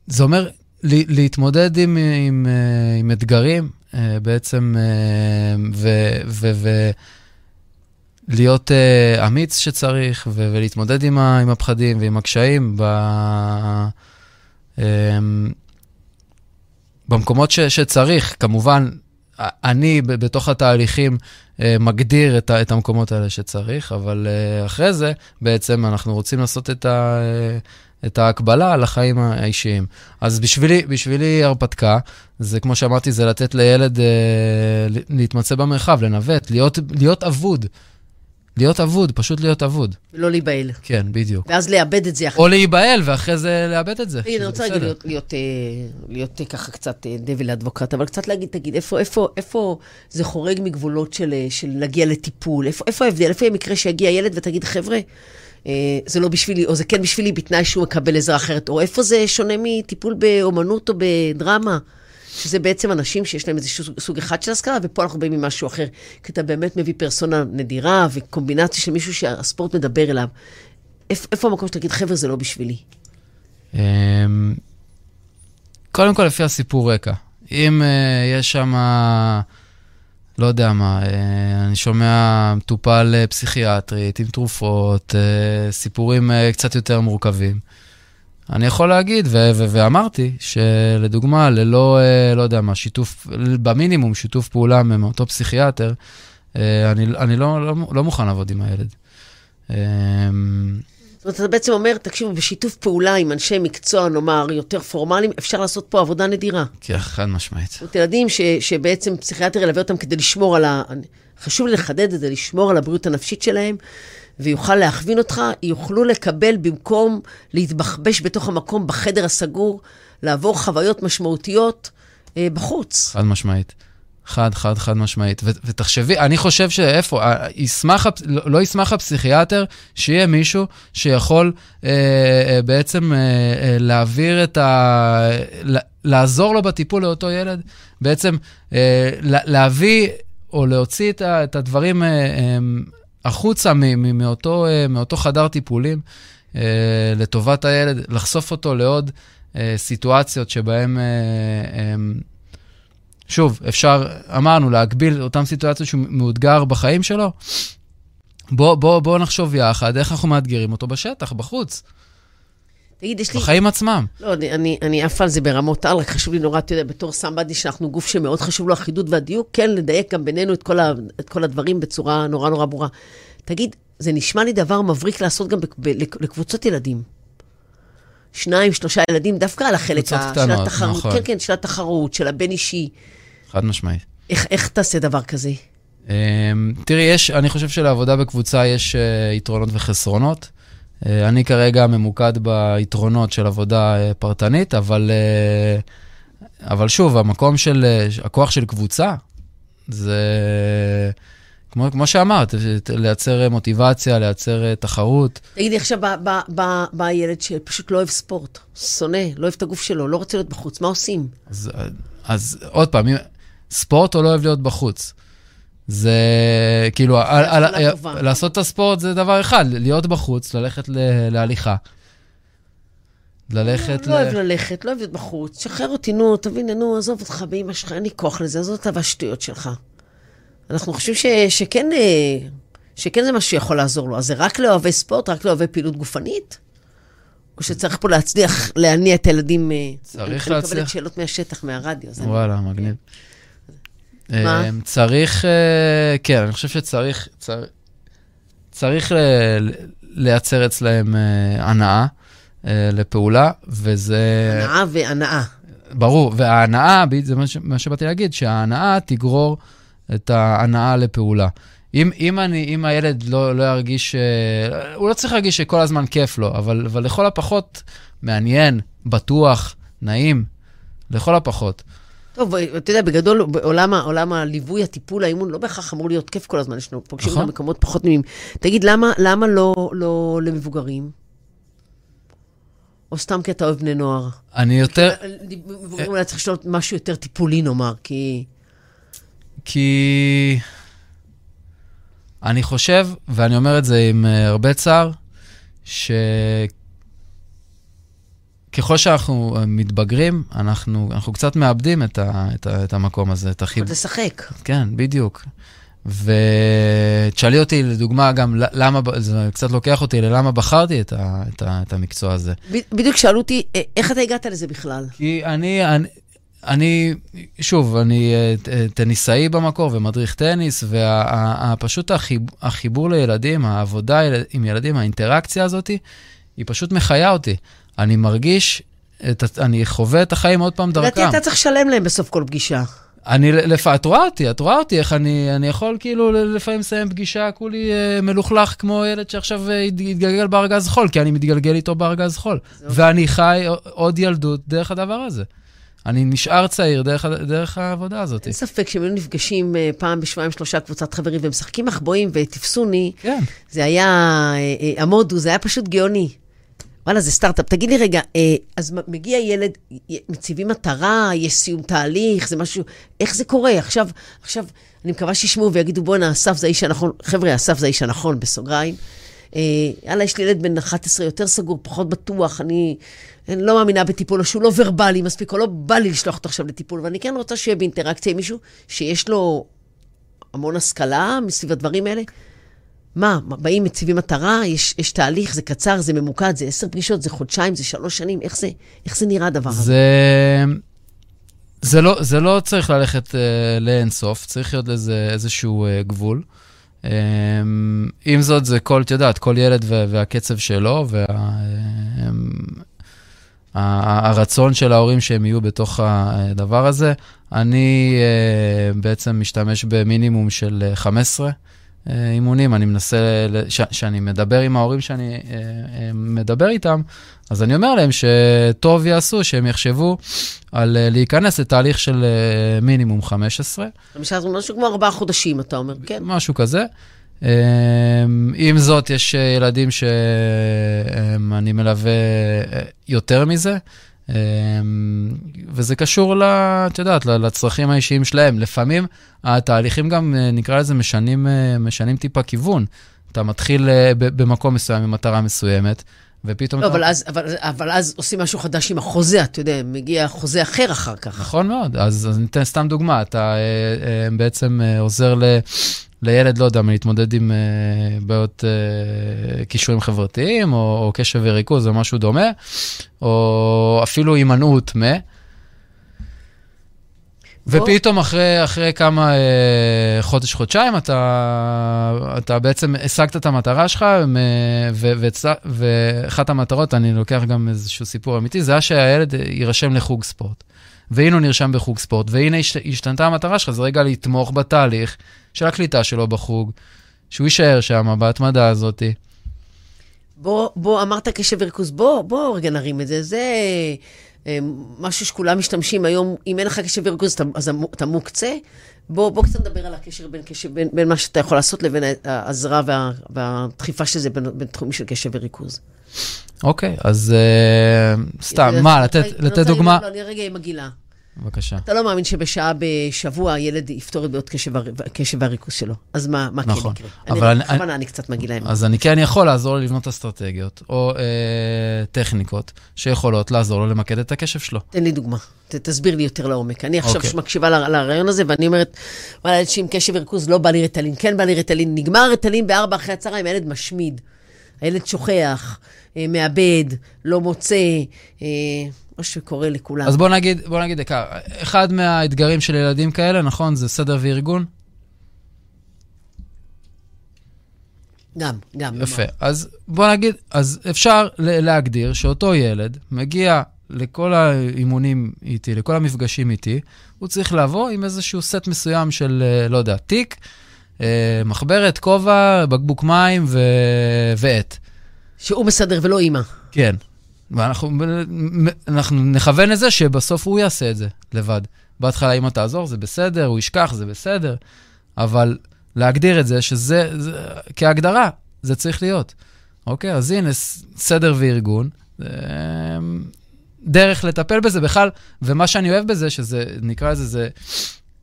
זה אומר להתמודד עם, עם, אה, עם אתגרים, אה, בעצם, ו... ו, ו להיות uh, אמיץ שצריך, ולהתמודד עם, ה- עם הפחדים ועם הקשיים ב- במקומות ש- שצריך. כמובן, אני בתוך התהליכים uh, מגדיר את, את המקומות האלה שצריך, אבל uh, אחרי זה בעצם אנחנו רוצים לעשות את, ה- את ההקבלה לחיים האישיים. אז בשבילי, בשבילי הרפתקה, זה כמו שאמרתי, זה לתת לילד uh, להתמצא במרחב, לנווט, להיות, להיות אבוד. להיות אבוד, פשוט להיות אבוד. ולא להיבהל. כן, בדיוק. ואז לאבד את זה אחרי. או להיבהל, ואחרי זה לאבד את זה. אני רוצה רגע להיות, להיות, אה, להיות אה, ככה קצת אה, דביל אדבוקט, אבל קצת להגיד, תגיד, איפה, איפה, איפה זה חורג מגבולות של, אה, של להגיע לטיפול? איפה, איפה ההבדל? איפה יהיה מקרה שיגיע ילד ותגיד, חבר'ה, אה, זה לא בשבילי, או זה כן בשבילי, בתנאי שהוא מקבל עזרה אחרת, או איפה זה שונה מטיפול באומנות או בדרמה? שזה בעצם אנשים שיש להם איזה סוג אחד של השכלה, ופה אנחנו באים ממשהו אחר. כי אתה באמת מביא פרסונה נדירה וקומבינציה של מישהו שהספורט מדבר אליו. איפה, המקום שתגיד, חבר'ה, זה לא בשבילי? אמ, קודם כל, לפי הסיפור רקע. אם uh, יש שם, לא יודע מה, uh, אני שומע מטופל uh, פסיכיאטרית עם תרופות, uh, סיפורים uh, קצת יותר מורכבים. אני יכול להגיד, ו- ו- ואמרתי, שלדוגמה, ללא, uh, לא יודע מה, שיתוף, במינימום שיתוף פעולה מאותו פסיכיאטר, uh, אני, אני לא, לא, לא מוכן לעבוד עם הילד. Um, זאת אומרת, אתה בעצם אומר, תקשיבו, בשיתוף פעולה עם אנשי מקצוע, נאמר, יותר פורמליים, אפשר לעשות פה עבודה נדירה. כן, חד משמעית. זאת אומרת, ילדים ש, שבעצם פסיכיאטר ילווה אותם כדי לשמור על ה... חשוב לי לחדד את זה, לשמור על הבריאות הנפשית שלהם, ויוכל להכווין אותך, יוכלו לקבל במקום להתבחבש בתוך המקום בחדר הסגור, לעבור חוויות משמעותיות אה, בחוץ. חד משמעית. חד, חד, חד משמעית. ו- ותחשבי, אני חושב שאיפה, ישמח, לא, לא ישמח הפסיכיאטר שיהיה מישהו שיכול אה, אה, בעצם אה, אה, להעביר את ה... לעזור לו בטיפול לאותו ילד, בעצם אה, להביא או להוציא את, ה, את הדברים אה, אה, החוצה מאותו, אה, מאותו חדר טיפולים אה, לטובת הילד, לחשוף אותו לעוד אה, סיטואציות שבהן... שוב, אפשר, אמרנו, להגביל אותן סיטואציות שהוא מאותגר בחיים שלו. בוא, בוא, בוא נחשוב יחד איך אנחנו מאתגרים אותו בשטח, בחוץ. תגיד, יש לי... בחיים עצמם. לא, אני, אני, אני עפה על זה ברמות על, רק חשוב לי נורא, אתה יודע, בתור סמבדי, שאנחנו גוף שמאוד חשוב לו החידוד והדיוק, כן, לדייק גם בינינו את כל, ה, את כל הדברים בצורה נורא נורא ברורה. תגיד, זה נשמע לי דבר מבריק לעשות גם ב, ב, לקבוצות ילדים. שניים, שלושה ילדים, דווקא על החלק ה, קטנות, של התחרות. נכון. כן, כן, של התחרות, של הבין-אישי. חד משמעית. איך, איך תעשה דבר כזה? Um, תראי, יש, אני חושב שלעבודה בקבוצה יש uh, יתרונות וחסרונות. Uh, אני כרגע ממוקד ביתרונות של עבודה uh, פרטנית, אבל, uh, אבל שוב, המקום של, הכוח של קבוצה, זה כמו, כמו שאמרת, לייצר מוטיבציה, לייצר תחרות. תגידי, עכשיו בא הילד שפשוט לא אוהב ספורט, שונא, לא אוהב את הגוף שלו, לא רוצה להיות בחוץ, מה עושים? אז, אז עוד פעם, ספורט או לא אוהב להיות בחוץ? זה כאילו, על, על, על, לעשות את הספורט זה דבר אחד, להיות בחוץ, ללכת ל, להליכה. ללכת לא, ל... לא אוהב ללכת, לא אוהב להיות בחוץ, שחרר אותי, נו, תבין, נו, עזוב אותך באמא שלך, אין לי כוח לזה, עזוב אותה והשטויות שלך. אנחנו חושבים ש, שכן, אה, שכן זה משהו שיכול לעזור לו. אז זה רק לאוהבי ספורט, רק לאוהבי פעילות גופנית? או שצריך פה להצליח להניע את הילדים? אה, צריך להצליח. אני מקבלת שאלות מהשטח, מהרדיו. וואלה. מגניב. מה? אה, צריך, כן, אני חושב שצריך צר, צריך לייצר אצלהם הנאה לפעולה, וזה... הנאה והנאה. ברור, וההנאה, זה מה שבאתי להגיד, שההנאה תגרור את ההנאה לפעולה. אם, אם, אני, אם הילד לא, לא ירגיש, אה, הוא לא צריך להרגיש שכל הזמן כיף לו, אבל, אבל לכל הפחות מעניין, בטוח, נעים, לכל הפחות. טוב, אתה יודע, בגדול, בעולם עולם הליווי, הטיפול, האימון, לא בהכרח אמור להיות כיף כל הזמן, יש לנו פוגשים נכון. במקומות פחות נעימים. תגיד, למה, למה לא, לא למבוגרים? או סתם כי אתה אוהב בני נוער? אני יותר... מבוגרים אולי צריך לשאול משהו יותר טיפולי, נאמר, כי... כי אני חושב, ואני אומר את זה עם uh, הרבה צער, שככל שאנחנו uh, מתבגרים, אנחנו, אנחנו קצת מאבדים את, ה, את, ה, את המקום הזה, את החיבור. לשחק. כן, בדיוק. ותשאלי אותי, לדוגמה, גם למה, זה קצת לוקח אותי ללמה בחרתי את, ה, את, ה, את המקצוע הזה. בדיוק שאלו אותי, אה, איך אתה הגעת לזה בכלל? כי אני, אני, אני, שוב, אני אה, טניסאי במקור ומדריך טניס, ופשוט החיב, החיבור לילדים, העבודה עם ילדים, האינטראקציה הזאת, היא פשוט מחיה אותי. אני מרגיש, את, אני חווה את החיים עוד פעם דרכם. לדעתי אתה צריך לשלם להם בסוף כל פגישה. אני, לפ... את רואה אותי, את רואה אותי, איך אני, אני יכול כאילו לפעמים לסיים פגישה כולי אה, מלוכלך כמו ילד שעכשיו אה, יתגלגל בארגז חול, כי אני מתגלגל איתו בארגז חול. ואני חי עוד ילדות דרך הדבר הזה. אני נשאר צעיר דרך, דרך העבודה הזאת. אין ספק שהם היו נפגשים אה, פעם בשבועיים שלושה קבוצת חברים ומשחקים מחבואים ותפסוני. כן. זה היה, אה, אה, המודו, זה היה פשוט גאוני. וואלה, זה סטארט-אפ. תגיד לי רגע, אז מגיע ילד, מציבים מטרה, יש סיום תהליך, זה משהו, איך זה קורה? עכשיו, עכשיו, אני מקווה שישמעו ויגידו, בואנה, אסף זה האיש הנכון. חבר'ה, אסף זה האיש הנכון, בסוגריים. יאללה, יש לי ילד בן 11, יותר סגור, פחות בטוח, אני אני לא מאמינה בטיפול, או שהוא לא ורבלי מספיק, או לא בא לי לשלוח אותו עכשיו לטיפול, ואני כן רוצה שיהיה באינטראקציה עם מישהו שיש לו המון השכלה מסביב הדברים האלה. מה, באים, מציבים מטרה, יש, יש תהליך, זה קצר, זה ממוקד, זה עשר פגישות, זה חודשיים, זה שלוש שנים, איך זה, איך זה נראה הדבר הזה? זה... זה לא, זה לא צריך ללכת uh, לאינסוף, צריך להיות לזה איזשהו uh, גבול. Um, עם זאת, זה כל, את יודעת, כל ילד והקצב שלו, וה, um, הרצון של ההורים שהם יהיו בתוך הדבר הזה. אני אה, בעצם משתמש במינימום של 15 אה, אימונים. אני מנסה, כשאני מדבר עם ההורים שאני אה, מדבר איתם, אז אני אומר להם שטוב יעשו שהם יחשבו על להיכנס לתהליך של מינימום 15. 15 זה משהו כמו ארבעה חודשים, אתה אומר, כן. משהו כזה. אמ, עם זאת, יש אה, ילדים שאני מלווה אה, יותר מזה, וזה קשור, את יודעת, לצרכים האישיים שלהם. לפעמים התהליכים גם, אה, נקרא לזה, משנים, משנים טיפה כיוון. אתה מתחיל במקום מסוים עם מטרה מסוימת, ופתאום... לא, אתה... אבל, אז, אבל, אבל אז עושים משהו חדש עם החוזה, אתה יודע, מגיע חוזה אחר אחר כך. נכון מאוד. אז, אז ניתן סתם דוגמה. אתה בעצם עוזר ל... לילד, לא יודע, להתמודד עם uh, בעיות uh, כישורים חברתיים, או, או קשב וריכוז, או משהו דומה, או אפילו הימנעות מ... ופתאום אחרי, אחרי כמה אה, חודש, חודשיים, אתה, אתה בעצם השגת את המטרה שלך, ואחת המטרות, אני לוקח גם איזשהו סיפור אמיתי, זה היה שהילד יירשם לחוג ספורט. והנה הוא נרשם בחוג ספורט, והנה השתנתה המטרה שלך, זה רגע לתמוך בתהליך של הקליטה שלו בחוג, שהוא יישאר שם בהתמדה הזאת. בוא, בוא, אמרת קשב וריכוז, בוא, בוא רגע נרים את זה. זה משהו שכולם משתמשים היום, אם אין לך קשב וריכוז, אז אתה מוקצה. בוא, בוא קצת נדבר על הקשר בין, קשב, בין, בין מה שאתה יכול לעשות לבין העזרה וה, והדחיפה של זה בין, בין תחומים של קשב וריכוז. אוקיי, אז uh, סתם, מה, לתת, לתת דוגמה? לא, אני רגע עם מגעילה. בבקשה. אתה לא מאמין שבשעה בשבוע הילד יפתור את בעיות קשב והריכוז שלו. אז מה, מה נכון. כן יקרה? אבל אני, בכוונה אני קצת מגעילה עם אז אני כן יכול לעזור לו לבנות אסטרטגיות, או אה, טכניקות שיכולות לעזור לו למקד את הקשב שלו. תן לי דוגמה, ת, תסביר לי יותר לעומק. אני עכשיו אוקיי. מקשיבה לרעיון הזה, ואני אומרת, וואלה, ילד שעם קשב וריכוז לא בא לי רטלין, כן בא לי רטלין, נגמר רטלין בארבע אחרי הצהריים, הילד משמיד. הילד שוכח, אה, מאבד, לא מוצא. מה שקורה לכולם. אז בוא נגיד, בוא נגיד, אחד מהאתגרים של ילדים כאלה, נכון, זה סדר וארגון? גם, גם. יפה. למה? אז בוא נגיד, אז אפשר להגדיר שאותו ילד מגיע לכל האימונים איתי, לכל המפגשים איתי, הוא צריך לבוא עם איזשהו סט מסוים של, אה, לא יודע, תיק, אה, מחברת, כובע, בקבוק מים ועט. שהוא מסדר ולא אימא. כן. ואנחנו אנחנו נכוון לזה שבסוף הוא יעשה את זה לבד. בהתחלה, אם אתה תעזור, זה בסדר, הוא ישכח, זה בסדר, אבל להגדיר את זה, שזה, זה, כהגדרה, זה צריך להיות. אוקיי? אז הנה, סדר וארגון. דרך לטפל בזה בכלל, ומה שאני אוהב בזה, שזה, נקרא לזה, זה,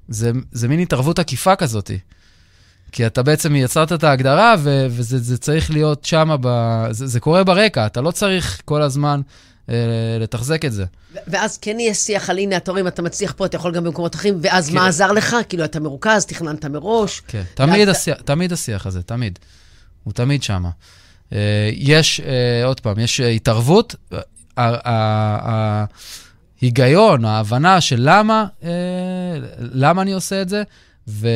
זה, זה מין התערבות עקיפה כזאתי. כי אתה בעצם יצרת את ההגדרה, ו- וזה צריך להיות שם, ב- זה, זה קורה ברקע, אתה לא צריך כל הזמן אה, לתחזק את זה. ואז כן יהיה שיח על הנה, אתה רואה, אם אתה מצליח פה, אתה יכול גם במקומות אחרים, ואז כן. מה עזר לך? כאילו, אתה מרוכז, תכננת מראש. כן, תמיד, ואז... השיח, תמיד השיח הזה, תמיד. הוא תמיד שם. אה, יש, אה, עוד פעם, יש התערבות, ההיגיון, ההבנה של למה, אה, למה אני עושה את זה, ו...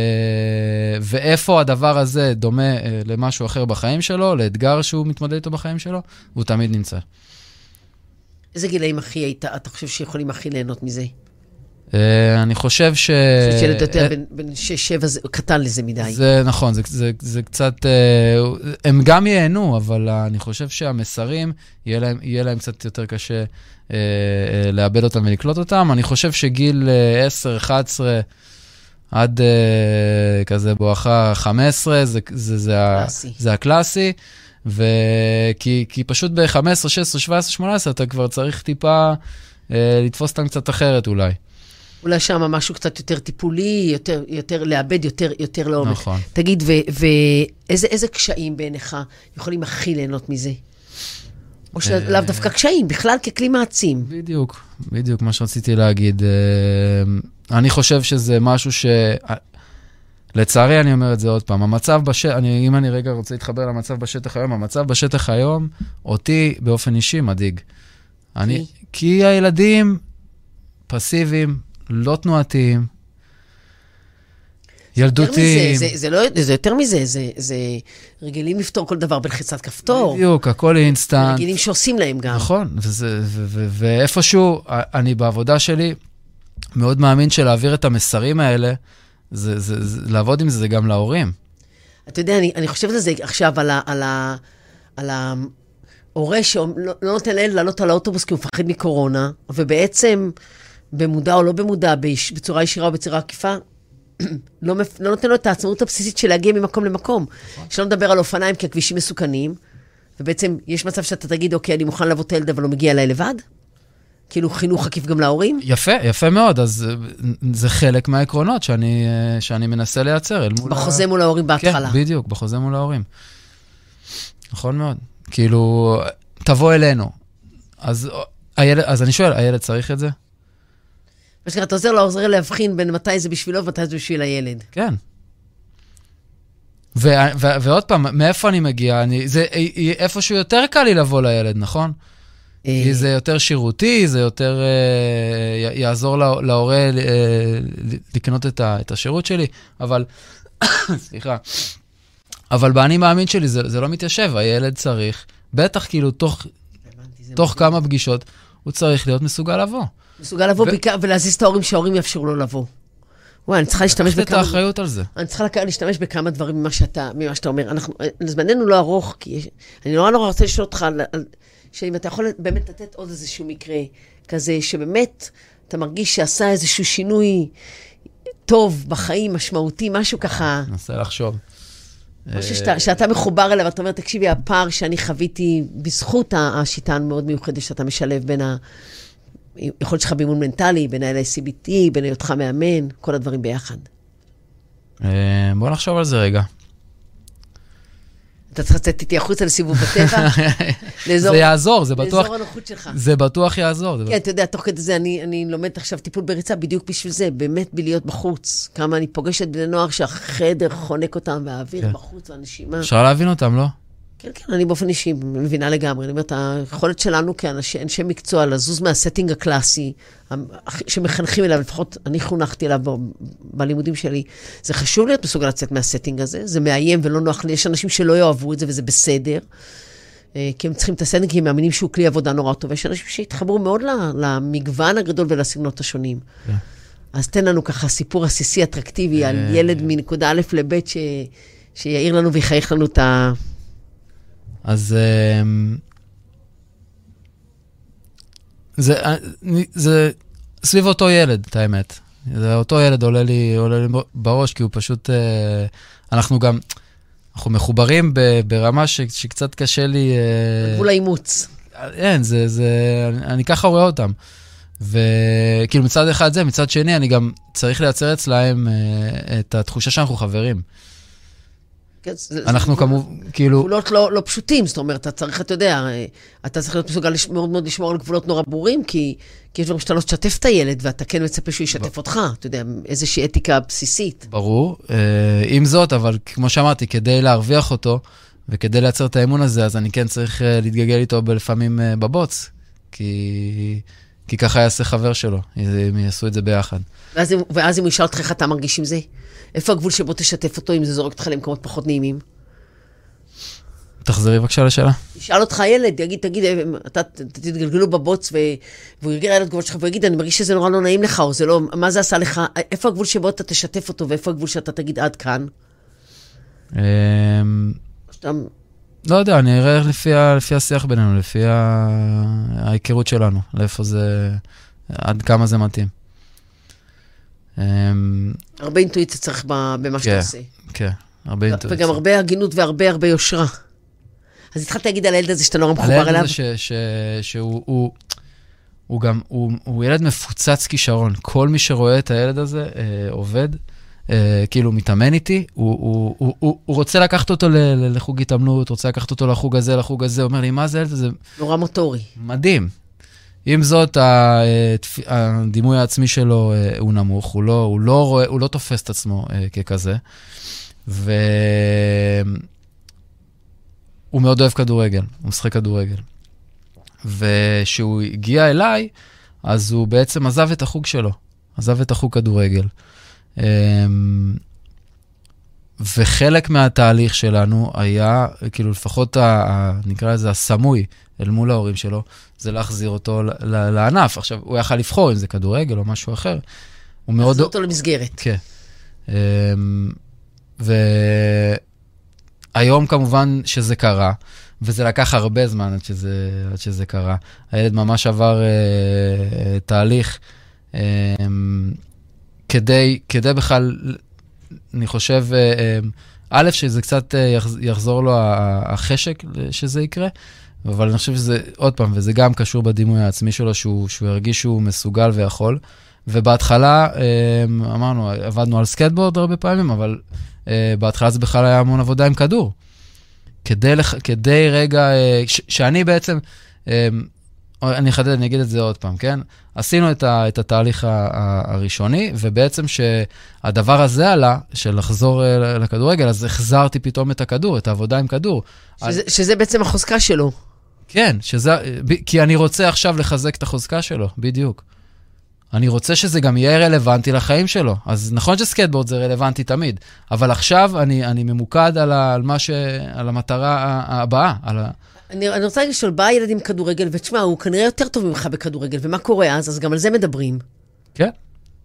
ואיפה הדבר הזה דומה אה, למשהו אחר בחיים שלו, לאתגר שהוא מתמודד איתו בחיים שלו, הוא תמיד נמצא. איזה גילאים הכי היית, אתה חושב שיכולים הכי ליהנות מזה? אה, אני חושב ש... חושבת שילד יותר אה, בן- 6-7 זה קטן לזה מדי. זה נכון, זה, זה, זה קצת... אה, הם גם ייהנו, אבל אני חושב שהמסרים, יהיה להם, יהיה להם קצת יותר קשה אה, לאבד אותם ולקלוט אותם. אני חושב שגיל אה, 10, 11, עד אה, כזה בואכה 15, זה, זה, זה, ה- קלאסי. זה הקלאסי. וכי כי פשוט ב-15, 16, 17, 18, אתה כבר צריך טיפה אה, לתפוס אותם קצת אחרת אולי. אולי שם משהו קצת יותר טיפולי, יותר, יותר לאבד יותר, יותר לעומק. נכון. תגיד, ואיזה איזה קשיים בעיניך יכולים הכי ליהנות מזה? או שלאו אה, דווקא קשיים, בכלל ככלי מעצים. בדיוק, בדיוק מה שרציתי להגיד. אה, אני חושב שזה משהו ש... לצערי, אני אומר את זה עוד פעם, המצב בשטח, אם אני רגע רוצה להתחבר למצב בשטח היום, המצב בשטח היום, אותי באופן אישי מדאיג. אני, כי הילדים פסיביים, לא תנועתיים, ילדותיים. מזה, זה, זה, לא, זה יותר מזה, זה, זה רגילים לפתור כל דבר בלחיצת כפתור. בדיוק, הכל אינסטנט. רגילים שעושים להם גם. נכון, וזה, ו- ו- ואיפשהו, אני בעבודה שלי מאוד מאמין שלהעביר את המסרים האלה, זה, זה, זה, לעבוד עם זה גם להורים. אתה יודע, אני, אני חושבת על זה עכשיו, על, ה, על, ה, על ההורה שלא לא נותן לילד לעלות על האוטובוס כי הוא מפחד מקורונה, ובעצם, במודע או לא במודע, בצורה ישירה או בצורה עקיפה, לא, מפ- לא נותן לו את העצמאות הבסיסית של להגיע ממקום למקום. שלא נדבר על אופניים כי הכבישים מסוכנים, ובעצם יש מצב שאתה תגיד, אוקיי, אני מוכן לבוא את הילד, אבל הוא מגיע אליי לבד? כאילו חינוך עקיף גם להורים? יפה, יפה מאוד, אז אה, זה חלק מהעקרונות שאני, אה, שאני מנסה לייצר אל מול... ה- בחוזה מול ההורים בהתחלה. כן, בדיוק, בחוזה מול ההורים. נכון מאוד. כאילו, תבוא אלינו. אז, הילד, אז אני שואל, הילד צריך את זה? מה שנקרא, אתה עוזר לעוזר להבחין בין מתי זה בשבילו ומתי זה בשביל הילד. כן. ו- ו- ועוד פעם, מאיפה אני מגיע? אני, זה איפשהו יותר קל לי לבוא לילד, נכון? אה, כי זה יותר שירותי, זה יותר אה, י- יעזור לה- להורה אה, לקנות את, ה- את השירות שלי, אבל, סליחה, אבל באני מאמין שלי זה, זה לא מתיישב, הילד צריך, בטח כאילו תוך, תוך. כמה פגישות, הוא צריך להיות מסוגל לבוא. מסוגל לבוא ו- בעיקר ולהזיז את ההורים שההורים יאפשרו לו לבוא. וואי, אני צריכה להשתמש לקחת את בכמה... האחריות על זה. אני צריכה להשתמש בכמה דברים ממה שאתה, ממה שאתה אומר. אנחנו, זמננו לא ארוך, כי יש, אני נורא נורא רוצה לשאול אותך, על, על, שאם אתה יכול באמת לתת עוד איזשהו מקרה כזה, שבאמת אתה מרגיש שעשה איזשהו שינוי טוב בחיים, משמעותי, משהו ככה, ננסה לחשוב. משהו אה, שאתה, שאתה מחובר אליו, אתה אומר, תקשיבי, הפער שאני חוויתי בזכות ה- השיטה המאוד מיוחדת שאתה משלב בין ה... יכולת שלך באימון מנטלי, בין ה-LCBT, בין היותך מאמן, כל הדברים ביחד. אה, בוא נחשוב על זה רגע. אתה צריך לצאת איתי החוצה לסיבוב בטבע, לאזור, זה יעזור, זה בטוח, לאזור הנוחות שלך. זה בטוח יעזור. זה כן, אתה יודע, תוך כדי זה אני, אני לומדת עכשיו טיפול בריצה בדיוק בשביל זה, באמת בלהיות בחוץ. כמה אני פוגשת בני נוער שהחדר חונק אותם, והאוויר כן. בחוץ, והנשימה. אפשר להבין אותם, לא? כן, כן, אני באופן אישי מבינה לגמרי. אני אומרת, היכולת שלנו כאנשי אנשי מקצוע לזוז מהסטינג הקלאסי, שמחנכים אליו, לפחות אני חונכתי אליו ב- בלימודים שלי, זה חשוב להיות מסוגל לצאת מה setting הזה, זה מאיים ולא נוח לי, יש אנשים שלא יאהבו את זה וזה בסדר. אה, כי הם צריכים את ה setting, כי הם מאמינים שהוא כלי עבודה נורא טוב. יש אנשים שהתחברו מאוד למגוון הגדול ולסגנונות השונים. כן. אז תן לנו ככה סיפור עסיסי אטרקטיבי על אה. ילד מנקודה א' לב' ש... שיעיר לנו ויחייך לנו את ה... אז אמ, זה, זה סביב אותו ילד, את האמת. זה אותו ילד עולה לי, עולה לי בראש, כי הוא פשוט, אה, אנחנו גם, אנחנו מחוברים ברמה ש, שקצת קשה לי... אה, גבול האימוץ. אין, זה, זה, אני, אני ככה רואה אותם. וכאילו מצד אחד זה, מצד שני אני גם צריך לייצר אצלהם אה, את התחושה שאנחנו חברים. כן, אנחנו כמובן, כאילו, גבולות לא, לא פשוטים, זאת אומרת, אתה צריך, אתה יודע, אה, אתה צריך להיות מסוגל לש- מאוד מאוד לשמור על גבולות נורא ברורים, כי, כי יש דברים שאתה לא תשתף את הילד, ואתה כן מצפה שהוא ישתף אותך, אתה יודע, איזושהי אתיקה בסיסית. ברור. אה, עם זאת, אבל כמו שאמרתי, כדי להרוויח אותו וכדי לייצר את האמון הזה, אז אני כן צריך אה, להתגלגל איתו לפעמים אה, בבוץ, כי, כי ככה יעשה חבר שלו, אם יעשו את זה ביחד. ואז, ואז אם הוא ישאל אותך איך אתה מרגיש עם זה, איפה הגבול שבו תשתף אותו, אם זה זורק אותך למקומות פחות נעימים? תחזרי בבקשה לשאלה. ישאל אותך ילד, יגיד, תגיד, אתה תתגלגלו בבוץ, ו- והוא יגיע לילד תגובות שלך, והוא יגיד, אני מרגיש שזה נורא לא נעים לך, או זה לא, מה זה עשה לך, איפה הגבול שבו אתה תשתף אותו, ואיפה הגבול שאתה תגיד עד כאן? אמ, שאתה, לא יודע, אני אראה לפי, ה, לפי השיח בינינו, לפי ה, ההיכרות שלנו, לאיפה זה, עד כמה זה מתאים. אמ, הרבה אינטואיציה צריך במה שאתה כן, עושה. כן, הרבה אינטואיציה. וגם הרבה הגינות והרבה הרבה יושרה. אז התחלת להגיד על הילד הזה שאתה נורא על מחובר הילד אליו. הזה ש, ש, שהוא הוא, הוא גם, הוא, הוא ילד מפוצץ כישרון. כל מי שרואה את הילד הזה אה, עובד, כאילו מתאמן איתי, הוא, הוא, הוא, הוא, הוא רוצה לקחת אותו לחוג התעמלות, רוצה לקחת אותו לחוג הזה, לחוג הזה, הוא אומר לי, מה זה הזה? נורא מוטורי. מדהים. עם זאת, אה, הדימוי העצמי שלו אה, הוא נמוך, הוא לא, הוא לא, רואה, הוא לא תופס את עצמו אה, ככזה. והוא מאוד אוהב כדורגל, הוא משחק כדורגל. וכשהוא הגיע אליי, אז הוא בעצם עזב את החוג שלו, עזב את החוג כדורגל. אמ, וחלק מהתהליך שלנו היה, כאילו לפחות, ה, ה, נקרא לזה הסמוי אל מול ההורים שלו, זה להחזיר אותו לענף. עכשיו, הוא יכל לבחור אם זה כדורגל או משהו אחר. הוא מאוד... להחזיר אותו למסגרת. כן. אמ, והיום כמובן שזה קרה, וזה לקח הרבה זמן עד שזה, עד שזה קרה. הילד ממש עבר אה, תהליך אה, כדי, כדי בכלל, אני חושב, אה, אה, א', שזה קצת אה, יחז- יחזור לו החשק שזה יקרה, אבל אני חושב שזה, עוד פעם, וזה גם קשור בדימוי העצמי שלו, שהוא, שהוא ירגיש שהוא מסוגל ויכול. ובהתחלה, אמרנו, עבדנו על סקטבורד הרבה פעמים, אבל בהתחלה זה בכלל היה המון עבודה עם כדור. כדי. כדי רגע, ש... שאני בעצם, אני אחדד, אני אגיד את זה עוד פעם, כן? עשינו את, ה... את התהליך הראשוני, ובעצם שהדבר הזה עלה, של לחזור אה, לכדורגל, אז החזרתי פתאום את הכדור, את העבודה עם כדור. שזה, שזה בעצם החוזקה שלו. כן, שזה, כי אני רוצה עכשיו לחזק את החוזקה שלו, בדיוק. אני רוצה שזה גם יהיה רלוונטי לחיים שלו. אז נכון שסקטבורד זה רלוונטי תמיד, אבל עכשיו אני, אני ממוקד על, ה, על, ש, על המטרה הבאה. על ה... אני, אני רוצה לשאול, בא ילד עם כדורגל, ותשמע, הוא כנראה יותר טוב ממך בכדורגל, ומה קורה אז? אז גם על זה מדברים. כן,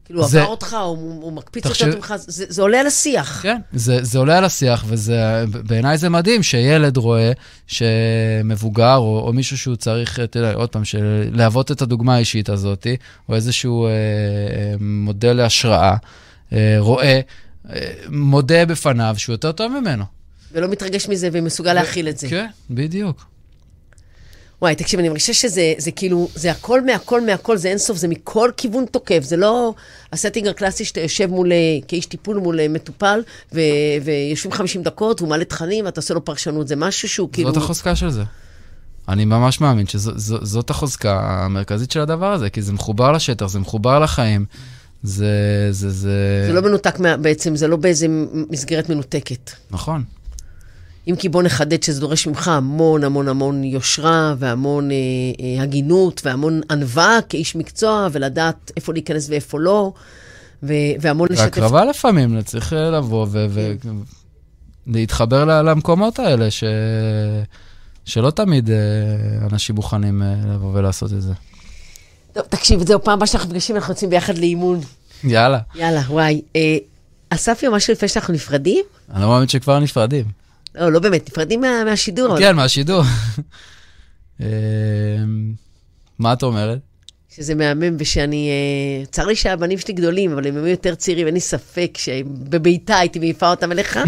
כאילו, זה- עבר אותך, הוא, הוא מקפיץ תחשב- יותר ממך, זה, זה עולה על השיח. כן, זה, זה עולה על השיח, ובעיניי זה מדהים שילד רואה שמבוגר, או, או מישהו שהוא צריך, אתה יודע, עוד פעם, להוות את הדוגמה האישית הזאת, או איזשהו אה, מודל להשראה, אה, רואה, אה, מודה בפניו שהוא יותר טוב ממנו. ולא מתרגש מזה ומסוגל להכיל את זה. כן, בדיוק. וואי, תקשיב, אני מרגישה שזה זה כאילו, זה הכל מהכל מהכל, זה אינסוף, זה מכל כיוון תוקף, זה לא ה setting הקלאסי שאתה יושב מול, אה, כאיש טיפול מול אה, מטופל, ו, ויושבים 50 דקות, והוא מעלה תכנים, ואתה עושה לו פרשנות, זה משהו שהוא כאילו... זאת החוזקה של זה. אני ממש מאמין שזאת החוזקה המרכזית של הדבר הזה, כי זה מחובר לשטח, זה מחובר לחיים. זה, זה, זה... זה לא מנותק מה, בעצם, זה לא באיזה מסגרת מנותקת. נכון. אם כי בוא נחדד שזה דורש ממך המון המון המון יושרה, והמון אה, אה, הגינות, והמון ענווה כאיש מקצוע, ולדעת איפה להיכנס ואיפה לא, ו- והמון לשתף... והקרבה לפעמים, צריך אה, לבוא ולהתחבר ל- למקומות האלה, ש... שלא תמיד אה, אנשים מוכנים אה, לבוא ולעשות את זה. טוב, תקשיב, זהו, פעם הבאה שאנחנו נפגשים, אנחנו יוצאים ביחד לאימון. יאללה. יאללה, וואי. אה, אספי, משהו לפני שאנחנו נפרדים? אני לא מאמין שכבר נפרדים. לא, לא באמת, נפרדים מה, מהשידור. כן, מהשידור. אה, מה את אומרת? שזה מהמם, ושאני... אה, צר לי שהבנים שלי גדולים, אבל הם היו יותר צעירים, אין לי ספק שבבעיטה הייתי מעיפה אותם אליך.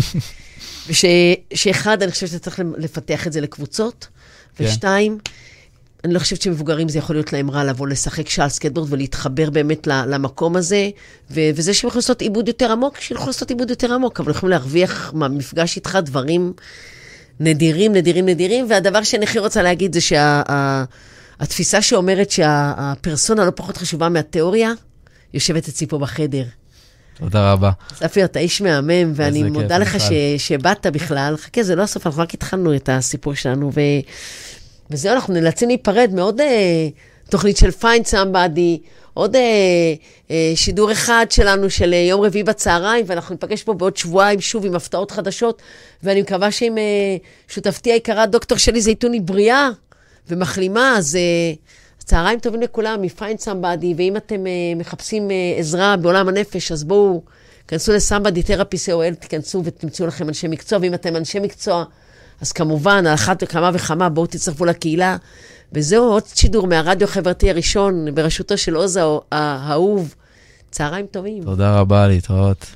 ושאחד, אני חושבת שאתה צריך לפתח את זה לקבוצות, כן. אני לא חושבת שמבוגרים זה יכול להיות להם רע לבוא לשחק שעל סקטבורד ולהתחבר באמת למקום הזה, ו- וזה שהם יכולים לעשות עיבוד יותר עמוק, שילכו לעשות עיבוד יותר עמוק, אבל יכולים להרוויח מהמפגש איתך דברים נדירים, נדירים, נדירים, והדבר שאני הכי רוצה להגיד זה שהתפיסה שאומרת שהפרסונה לא פחות חשובה מהתיאוריה, יושבת אצלי פה בחדר. תודה רבה. ספי, אתה איש מהמם, ואני כיף, מודה לך ש. שבאת בכלל. חכה, זה לא הסוף, אנחנו רק התחלנו את הסיפור שלנו, ו... וזהו, אנחנו נאלצים להיפרד מאוד... אה, תוכנית של Find Somebody, עוד אה, אה, שידור אחד שלנו של אה, יום רביעי בצהריים, ואנחנו ניפגש פה בעוד שבועיים שוב עם הפתעות חדשות, ואני מקווה שעם אה, שותפתי היקרה, דוקטור שלי זייתוני בריאה ומחלימה, אז... אה, צהריים טובים לכולם, מ-Find Somebody, ואם אתם uh, מחפשים uh, עזרה בעולם הנפש, אז בואו, כנסו ל-Somebody Therapy co.il, תיכנסו ותמצאו לכם אנשי מקצוע, ואם אתם אנשי מקצוע, אז כמובן, על אחת וכמה וכמה, בואו תצטרפו לקהילה. וזהו עוד שידור מהרדיו החברתי הראשון, בראשותו של עוז האהוב. צהריים טובים. תודה רבה, להתראות.